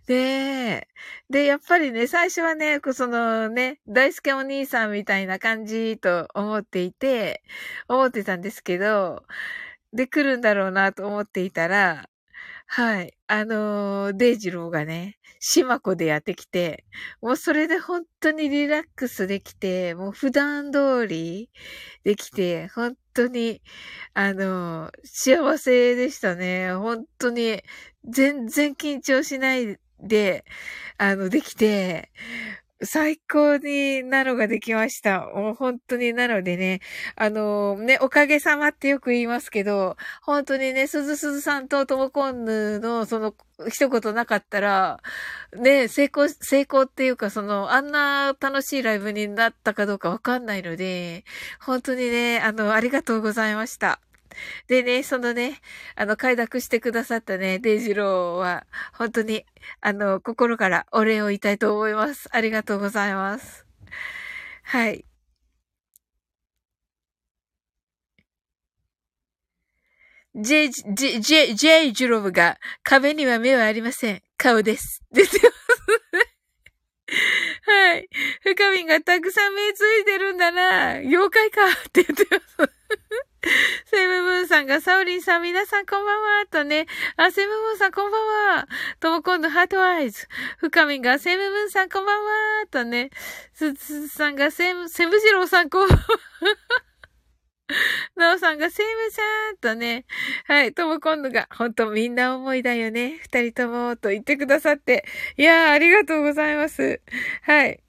で、で、やっぱりね、最初はね、そのね、大輔お兄さんみたいな感じと思っていて、思ってたんですけど、で、来るんだろうなと思っていたら、はい。あのー、デイジローがね、島子でやってきて、もうそれで本当にリラックスできて、もう普段通りできて、本当に、あのー、幸せでしたね。本当に、全然緊張しないで、あの、できて、最高になのができました。もう本当になのでね、あのー、ね、おかげさまってよく言いますけど、本当にね、すずすずさんとともこんぬのその一言なかったら、ね、成功、成功っていうかその、あんな楽しいライブになったかどうかわかんないので、本当にね、あの、ありがとうございました。でね、そのね、あの、快諾してくださったね、デイジローは、本当に、あの、心からお礼を言いたいと思います。ありがとうございます。はい。ジェイ、ジェイ、ジェイ、ジェイジローが、壁には目はありません。顔です。ですよ。はい。深みがたくさん目ついてるんだな。妖怪かって言ってます。セブンムーンさんが、さおりんさん、皆さんこんばんは、とね。あ、セブンムーンさんこんばんは。ともこんの heart eyes。深みが、セムムーンさんこんばんは、とね。すつさんが、セム、セムジローさんこんばんは。なおさんが、セムさんとね。はい。とも今度が、ほんとみんな思いだよね。二人とも、と言ってくださって。いやー、ありがとうございます。はい。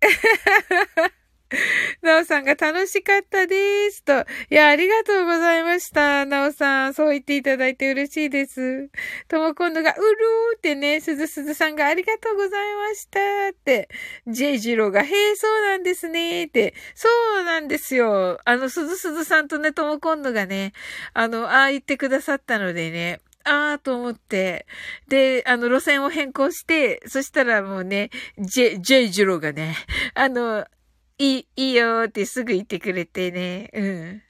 なおさんが楽しかったです。と。いや、ありがとうございました。なおさん、そう言っていただいて嬉しいです。とも今度が、うるーってね、すずすずさんがありがとうございましたって。ジェイジローが、へえ、そうなんですねって。そうなんですよ。あの、すずすずさんとね、とも今度がね、あの、ああ言ってくださったのでね、ああと思って、で、あの、路線を変更して、そしたらもうね、ジェ、ジェイジローがね、あの、いい、いいよーってすぐ言ってくれてね。うん。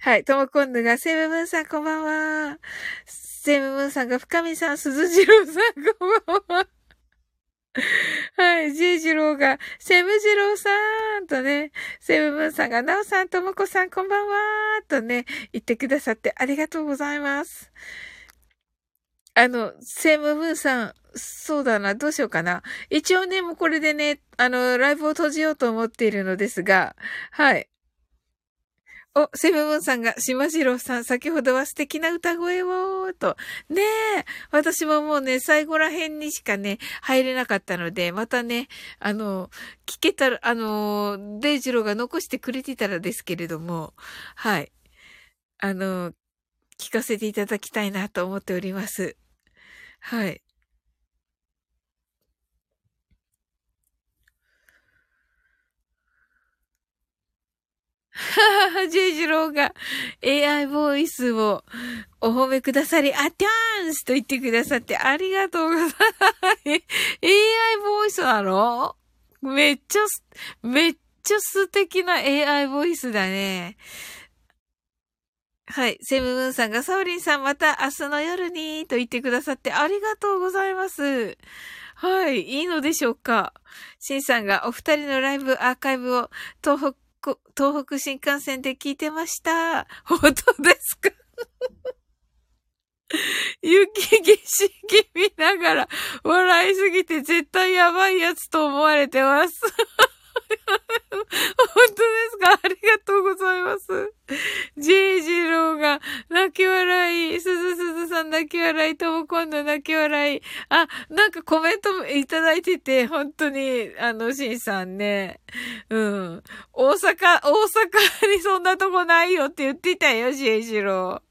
はい。ともこんぬが、セムムーンさんこんばんは。セムムーンさんが、深見さん、鈴次郎さんこんばんは。はい。ジェイジローが、セムジローさんとね、セムムーンさんが、ナオさん、ともこさんこんばんはとね、言ってくださってありがとうございます。あの、セムブンさん、そうだな、どうしようかな。一応ね、もうこれでね、あの、ライブを閉じようと思っているのですが、はい。お、セブブンさんが、しまじろうさん、先ほどは素敵な歌声を、と。ねえ、私ももうね、最後ら辺にしかね、入れなかったので、またね、あの、聞けたら、あの、デイジローが残してくれてたらですけれども、はい。あの、聞かせていただきたいなと思っております。はい。ははは、ジェイジローが AI ボイスをお褒めくださり、あ、テャンスと言ってくださってありがとうございます。AI ボイスなの？めっちゃ、めっちゃ素敵な AI ボイスだね。はい。セムムーンさんがサウリンさんまた明日の夜にと言ってくださってありがとうございます。はい。いいのでしょうか？シンさんがお二人のライブアーカイブを東北東北新幹線で聞いてました。本当ですか？雪景色見ながら笑いすぎて絶対やばいやつと思われてます。本当ですか？ありがとうございます。ジェイジローが泣き笑い、すずすずさん泣き笑い、とも今度泣き笑い。あ、なんかコメントもいただいてて、本当に、あの、シンさんね。うん。大阪、大阪にそんなとこないよって言ってたよ、ジェイジロー。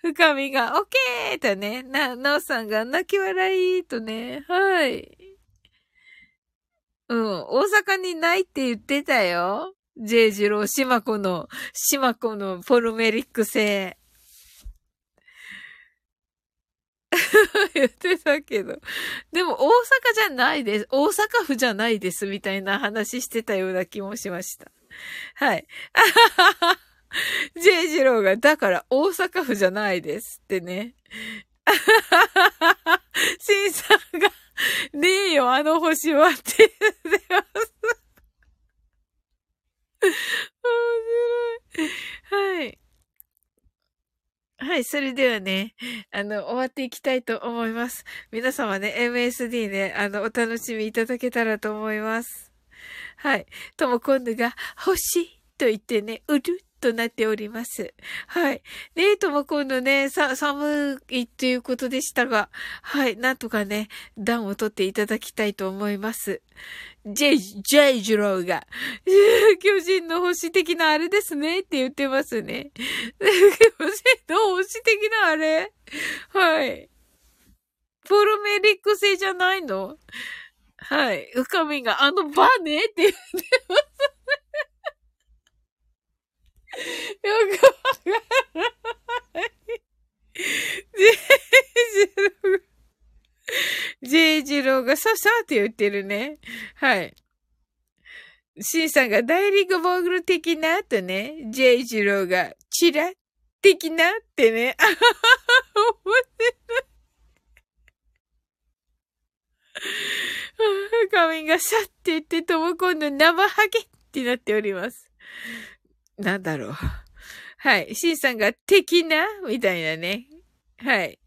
深みが、オッケーとね、な、なおさんが泣き笑いとね、はい。うん。大阪にないって言ってたよ。ジェイジロー、シマコの、シマコのポルメリック製。言ってたけど。でも大阪じゃないです。大阪府じゃないです。みたいな話してたような気もしました。はい。ジェイジローが、だから大阪府じゃないですってね。シンさんが、ねえよ、あの星はって言ってます。面白い。はい。はい、それではね、あの、終わっていきたいと思います。皆様ね、MSD ね、あの、お楽しみいただけたらと思います。はい。とも今度が、星と言ってね、うるとなっております。はい。ねえ、とも今度ね、さ、寒いっていうことでしたが、はい。なんとかね、暖を取っていただきたいと思います。ジェイ、ジェイジローが、巨人の星的なあれですねって言ってますね。巨人の星的なあれ？はい。ポロメリック星じゃないの？はい。深みがあのバネって言ってますくわからない。ジェイジロージェイジローがささって言ってるね。はい。シンさんがダイリングボーグル的なとね、ジェイジローがチラ的なってね。あははは、面白い。髪がシャって言ってとも今度生ハゲってなっております。なんだろう。はい。シンさんが的な？みたいなね。はい。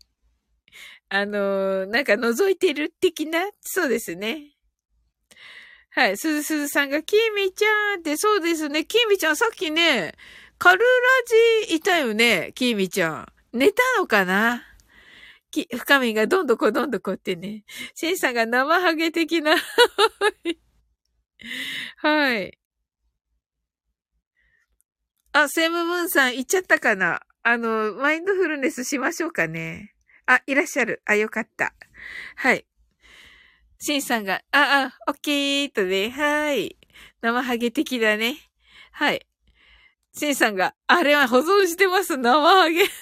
あのー、なんか覗いてる的な？そうですね。はい。すずすずさんが、きみちゃんって、そうですね。きみちゃんさっきね、カルラジいたよね。きみちゃん。寝たのかな？き、深みがどんどこどんどこってね。シンさんが生ハゲ的な。はい。あ、セムムーンさん行っちゃったかな？あの、マインドフルネスしましょうかね。あ、いらっしゃる。あ、よかった。はい。シンさんが、あ、あ、オッケーとね、はい。生ハゲ的だね。はい。シンさんが、あれは保存してます、生ハゲ。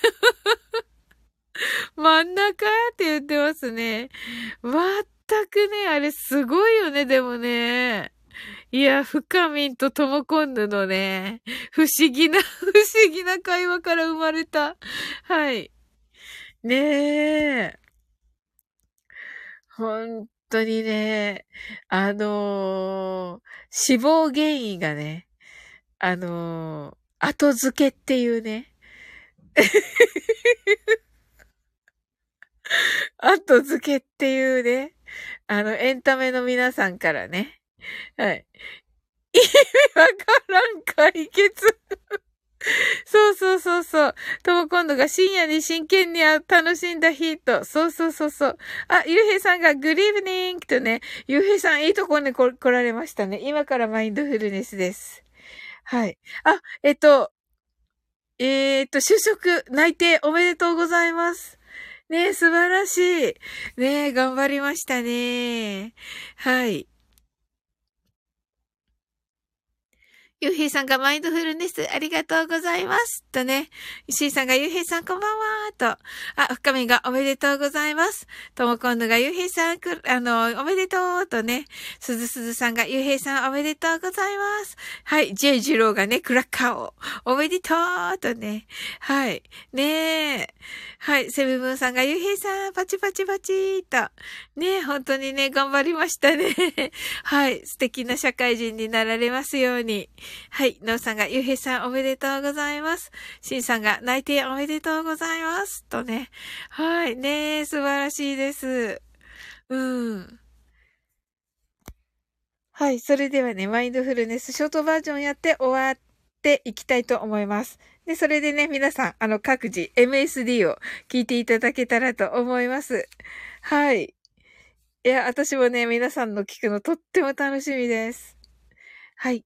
真ん中って言ってますね。まったくね、あれすごいよね、でもね。いや、深みんとともこんぬのね、不思議な、不思議な会話から生まれた。はい。ねえ。本当にね、あのー、死亡原因がね、あのー、後付けっていうね。後付けっていうね、あの、エンタメの皆さんからね。はい。意味わからん解決。そうそうそうそう。とも今度が深夜に真剣に楽しんだ日と。そうそうそうそう。あ、ゆうへいさんがグリーブニングとね、ゆうへいさんいいとこに来られましたね。今からマインドフルネスです。はい。あ、えっと、えー、っと、就職内定おめでとうございます。ねえ、素晴らしい。ねえ、頑張りましたね。はい。ゆうへいさんがマインドフルネスありがとうございます。とね。石井さんがゆうへいさんこんばんは。と。あ、深みがおめでとうございます。ともこんぬがゆうへいさんく、あの、おめでとう。とね。すずすずさんがゆうへいさんおめでとうございます。はい。ジェイジローがね、クラッカーを。おめでとう。とね。はい。ねえ。はい。セブブンさんがゆうへいさん、パチパチパチと。ね本当にね、頑張りましたね。はい。素敵な社会人になられますように。はい。のうさんが、ゆうへいさんおめでとうございます。しんさんが、内定おめでとうございます。とね。はい。ね素晴らしいです。うん。はい。それではね、マインドフルネスショートバージョンやって終わっていきたいと思います。で、それでね、皆さん、あの、各自 MSD を聞いていただけたらと思います。はい。いや、私もね、皆さんの聞くのとっても楽しみです。はい。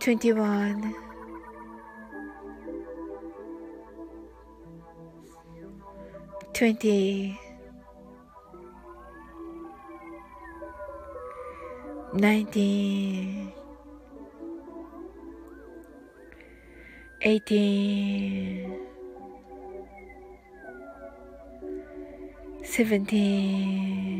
21 20 19 18 17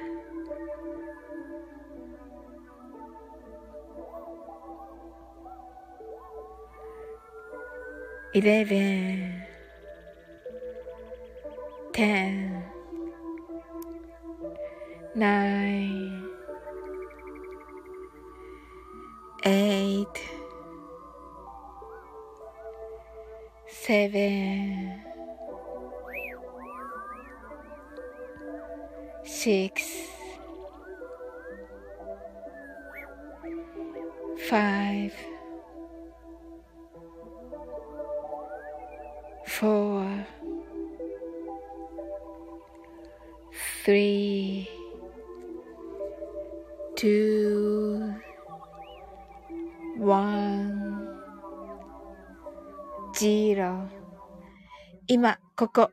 11 10 9 8 7 6 5 one, zero 今、ここ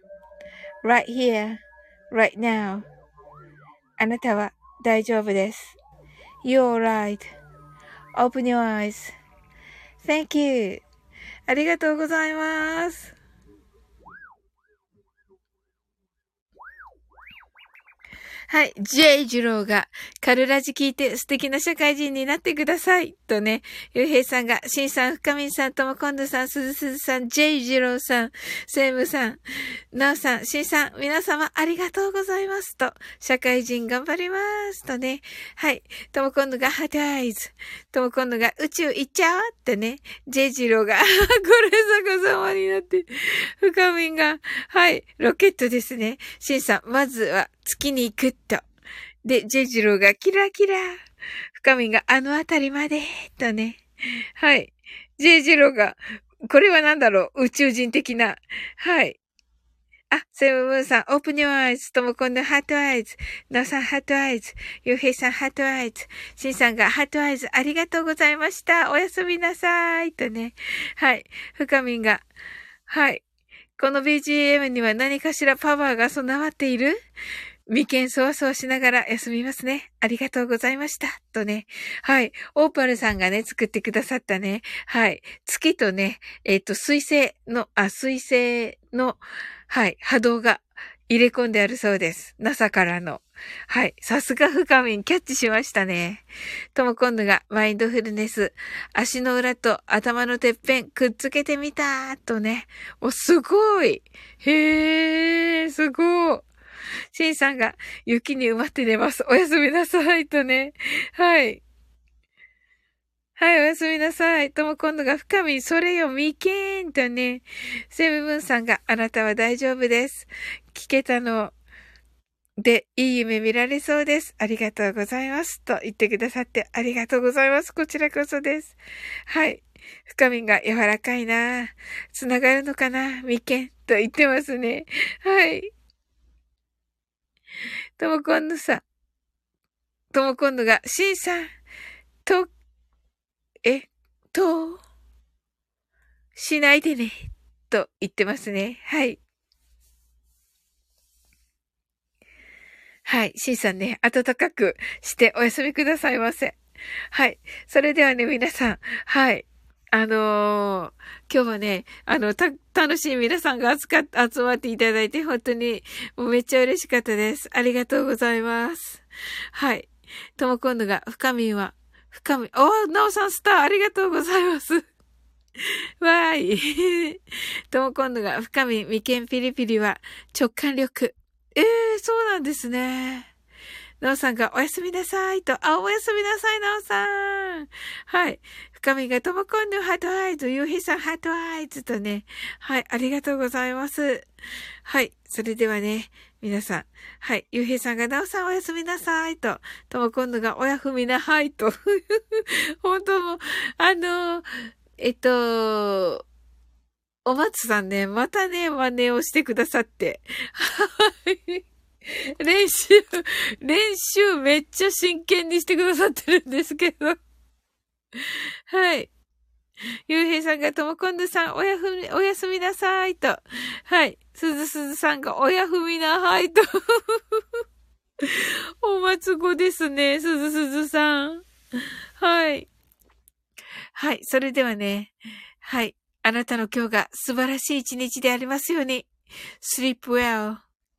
right here, right now あなたは大丈夫です You're right Open your eyes Thank you ありがとうございますはい。J 次郎が、カルラジ聞いて素敵な社会人になってください。とね、ゆうへいさんが、しんさん、深みさん、ともこんどさん、すずすずさん、J 次郎さん、セイムさん、なおさん、しんさん、皆様ありがとうございます。と、社会人頑張ります。とね、はい。ともこんどが、ハトアイズ。ともこんどが、宇宙行っちゃうってね、J 次郎が、これ逆さまになって、深みが、はい、ロケットですね。しんさん、まずは、月に行くと。で、ジェジローがキラキラ。深みがあのあたりまで、とね。はい。ジェジローが、これは何だろう？宇宙人的な。はい。あ、セブンムーンさん、 open your eyes、ともこんの heart eyes、なおさん heart eyes、ゆうへいさん heart eyes、シンさんが heart eyes、ありがとうございました。おやすみなさい。とね。はい。深みが、はい。この BGM には何かしらパワーが備わっている？眉間そわそわしながら休みますね。ありがとうございました。とね。はい。オーパルさんがね、作ってくださったね。はい。月とね、えっ、ー、と、水星の、あ、水星の、はい、波動が入れ込んであるそうです。NASA からの。はい。さすが深みん、キャッチしましたね。とも今度がマインドフルネス。足の裏と頭のてっぺんくっつけてみたとね。お、すごい。へー、すごい。シンさんが雪に埋まって寝ます。おやすみなさいとね。はい。はい、おやすみなさい。とも今度が深み、それよ、みけーんとね。セブブンさんがあなたは大丈夫です。聞けたので、いい夢見られそうです。ありがとうございます。と言ってくださってありがとうございます。こちらこそです。はい。深みが柔らかいなつながるのかなみけんと言ってますね。はい。とも今度さ、とも今度が、しんさん、と、え、と、しないでね、と言ってますね。はい。はい。しんさんね、暖かくしてお休みくださいませ。はい。それではね、皆さん、はい。あのー、今日はね、あの、た、楽しい皆さんが集か、集まっていただいて、本当に、もうめっちゃ嬉しかったです。ありがとうございます。はい。とも今度が、深みは、深み、おなおさんスター、ありがとうございます。わーい。とも今度が、深み、眉間ピリピリは、直感力。ええー、そうなんですね。なおさんがおやすみなさいと、あ、おやすみなさい、なおさん。はい。深みがともこんの heart eyes、ゆうひさん heart eyes とね。はい。ありがとうございます。はい。それではね、皆さん。はい。ゆうひさんがなおさんおやすみなさいと、ともこんのがおやふみなはいと。本当も、あの、えっと、お松さんね、またね、真似をしてくださって。はい。練習、練習めっちゃ真剣にしてくださってるんですけど。はい。ゆうへいさんがともこんどさん、おやふみ、おやすみなさいと。はい。すずすずさんがおやふみなはいと。お松子ですね、すずすずさん。はい。はい。それではね。はい。あなたの今日が素晴らしい一日でありますように。sleep well.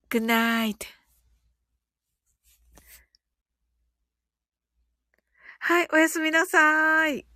Good night. はい、おやすみなさい。